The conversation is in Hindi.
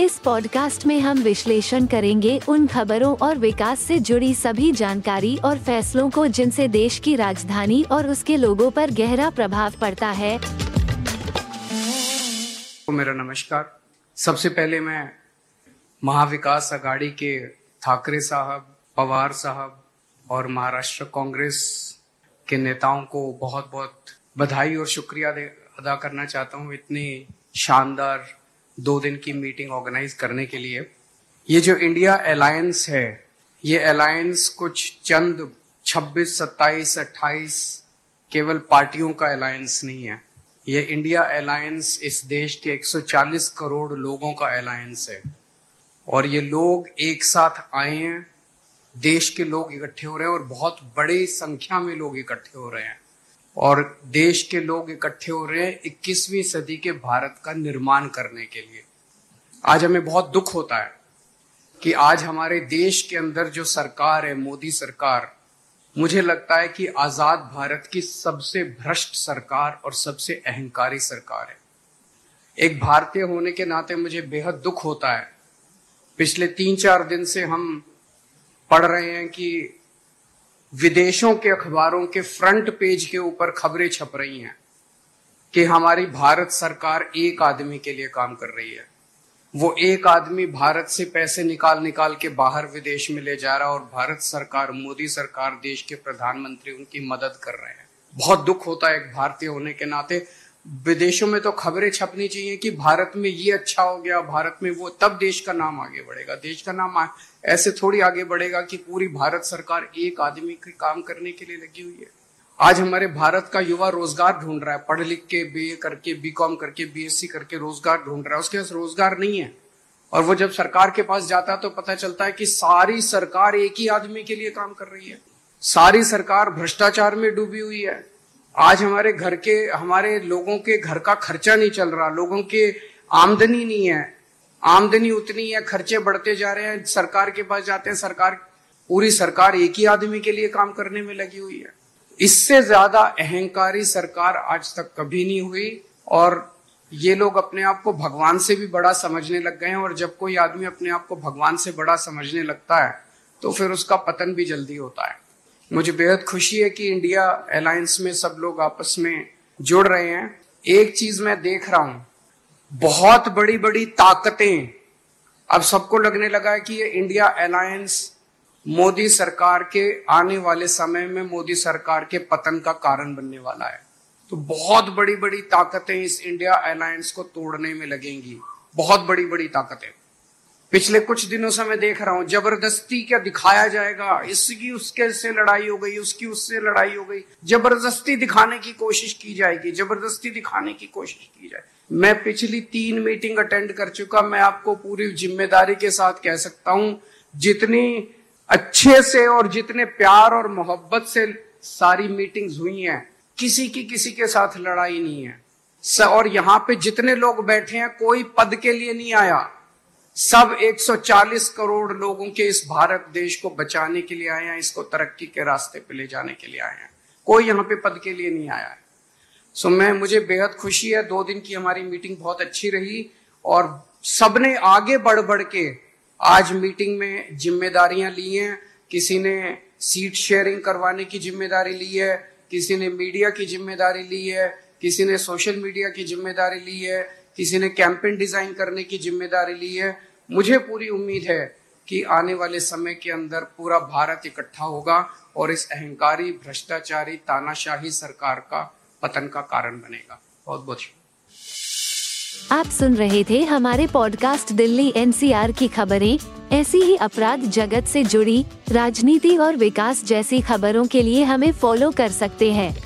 इस पॉडकास्ट में हम विश्लेषण करेंगे उन खबरों और विकास से जुड़ी सभी जानकारी और फैसलों को जिनसे देश की राजधानी और उसके लोगों पर गहरा प्रभाव पड़ता है। तो मेरा नमस्कार। सबसे पहले मैं महाविकास अघाड़ी के ठाकरे साहब, पवार साहब और महाराष्ट्र कांग्रेस के नेताओं को बहुत बहुत बधाई और शुक्रिया अदा करना चाहता हूँ। इतनी शानदार दो दिन की मीटिंग ऑर्गेनाइज करने के लिए। ये जो इंडिया अलायंस है ये अलायंस कुछ चंद 26, 27, 28 केवल पार्टियों का अलायंस नहीं है। ये इंडिया अलायंस इस देश के 140 करोड़ लोगों का अलायंस है। और ये लोग एक साथ आए हैं। देश के लोग इकट्ठे हो रहे हैं और बहुत बड़ी संख्या में लोग इकट्ठे हो रहे हैं। और देश के लोग इकट्ठे हो रहे हैं 21वीं सदी के भारत का निर्माण करने के लिए। आज हमें बहुत दुख होता है कि आज हमारे देश के अंदर जो सरकार है, मोदी सरकार, मुझे लगता है कि आज़ाद भारत की सबसे भ्रष्ट सरकार और सबसे अहंकारी सरकार है। एक भारतीय होने के नाते मुझे बेहद दुख होता है। पिछले तीन चार दिन से हम पढ़ रहे हैं कि विदेशों के अखबारों के फ्रंट पेज के ऊपर खबरें छप रही हैं कि हमारी भारत सरकार एक आदमी के लिए काम कर रही है। वो एक आदमी भारत से पैसे निकाल निकाल के बाहर विदेश में ले जा रहा और भारत सरकार, मोदी सरकार, देश के प्रधानमंत्री उनकी मदद कर रहे हैं। बहुत दुख होता है एक भारतीय होने के नाते। विदेशों में तो खबरें छपनी चाहिए कि भारत में ये अच्छा हो गया, भारत में वो, तब देश का नाम आगे बढ़ेगा। देश का नाम ऐसे थोड़ी आगे बढ़ेगा कि पूरी भारत सरकार एक आदमी के काम करने के लिए लगी हुई है। आज हमारे भारत का युवा रोज़गार ढूंढ रहा है। पढ़ लिख के बी करके बी करके बीएससी करके रोज़गार ढूंढ रहा है। उसके पास रोज़गार नहीं है। और वो जब सरकार के पास जाता है तो पता चलता है कि सारी सरकार एक ही आदमी के लिए काम कर रही है। सारी सरकार भ्रष्टाचार में डूबी हुई है। आज हमारे घर के, हमारे लोगों के घर का खर्चा नहीं चल रहा, लोगों के आमदनी नहीं है। आमदनी उतनी है, खर्चे बढ़ते जा रहे हैं, सरकार के पास जाते हैं, सरकार, पूरी सरकार एक ही आदमी के लिए काम करने में लगी हुई है। इससे ज़्यादा अहंकारी सरकार आज तक कभी नहीं हुई और ये लोग अपने आप को भगवान से भी बड़ा समझने लग गए हैं और जब कोई आदमी अपने आप को भगवान से बड़ा समझने लगता है तो फिर उसका पतन भी जल्दी होता है। मुझे बेहद खुशी है कि इंडिया अलायंस में सब लोग आपस में जुड़ रहे हैं। एक चीज़ मैं देख रहा हूँ, बहुत बड़ी बड़ी ताकतें। अब सबको लगने लगा है कि ये इंडिया अलायंस मोदी सरकार के आने वाले समय में मोदी सरकार के पतन का कारण बनने वाला है। तो बहुत बड़ी बड़ी ताकतें इस इंडिया अलायंस को तोड़ने में लगेंगी। बहुत बड़ी बड़ी ताकतें। पिछले कुछ दिनों से मैं देख रहा हूँ, ज़बरदस्ती क्या दिखाया जाएगा? इसकी उसके से लड़ाई हो गई, उसकी उससे लड़ाई हो गई। ज़बरदस्ती दिखाने की कोशिश की जाएगी, ज़बरदस्ती दिखाने की कोशिश की जाए। मैं पिछली तीन मीटिंग अटेंड कर चुका, मैं आपको पूरी ज़िम्मेदारी के साथ कह सकता हूँ, जितनी अच्छे से और जितने प्यार और मोहब्बत से सारी मीटिंग्स हुई हैं, किसी की किसी के साथ लड़ाई नहीं है। और यहाँ पे जितने लोग बैठे हैं, कोई पद के लिए नहीं आया। सब 140 करोड़ लोगों के इस भारत देश को बचाने के लिए आए हैं, इसको तरक्की के रास्ते पे ले जाने के लिए आए हैं। कोई यहाँ पे पद के लिए नहीं आया है। सो मैं, मुझे बेहद खुशी है, दो दिन की हमारी मीटिंग बहुत अच्छी रही और सबने आगे बढ़ बढ़ के आज मीटिंग में जिम्मेदारियाँ ली हैं। किसी ने सीट शेयरिंग करवाने की ज़िम्मेदारी ली है, किसी ने मीडिया की ज़िम्मेदारी ली है, किसी ने सोशल मीडिया की ज़िम्मेदारी ली है किसी ने कैंपेन डिज़ाइन करने की ज़िम्मेदारी ली है। मुझे पूरी उम्मीद है कि आने वाले समय के अंदर पूरा भारत इकट्ठा होगा और इस अहंकारी, भ्रष्टाचारी, तानाशाही सरकार का पतन का कारण बनेगा। बहुत बहुत आप सुन रहे थे हमारे पॉडकास्ट दिल्ली एनसीआर की खबरें। ऐसी ही अपराध जगत से जुड़ी, राजनीति और विकास जैसी खबरों के लिए हमें फॉलो कर सकते हैं।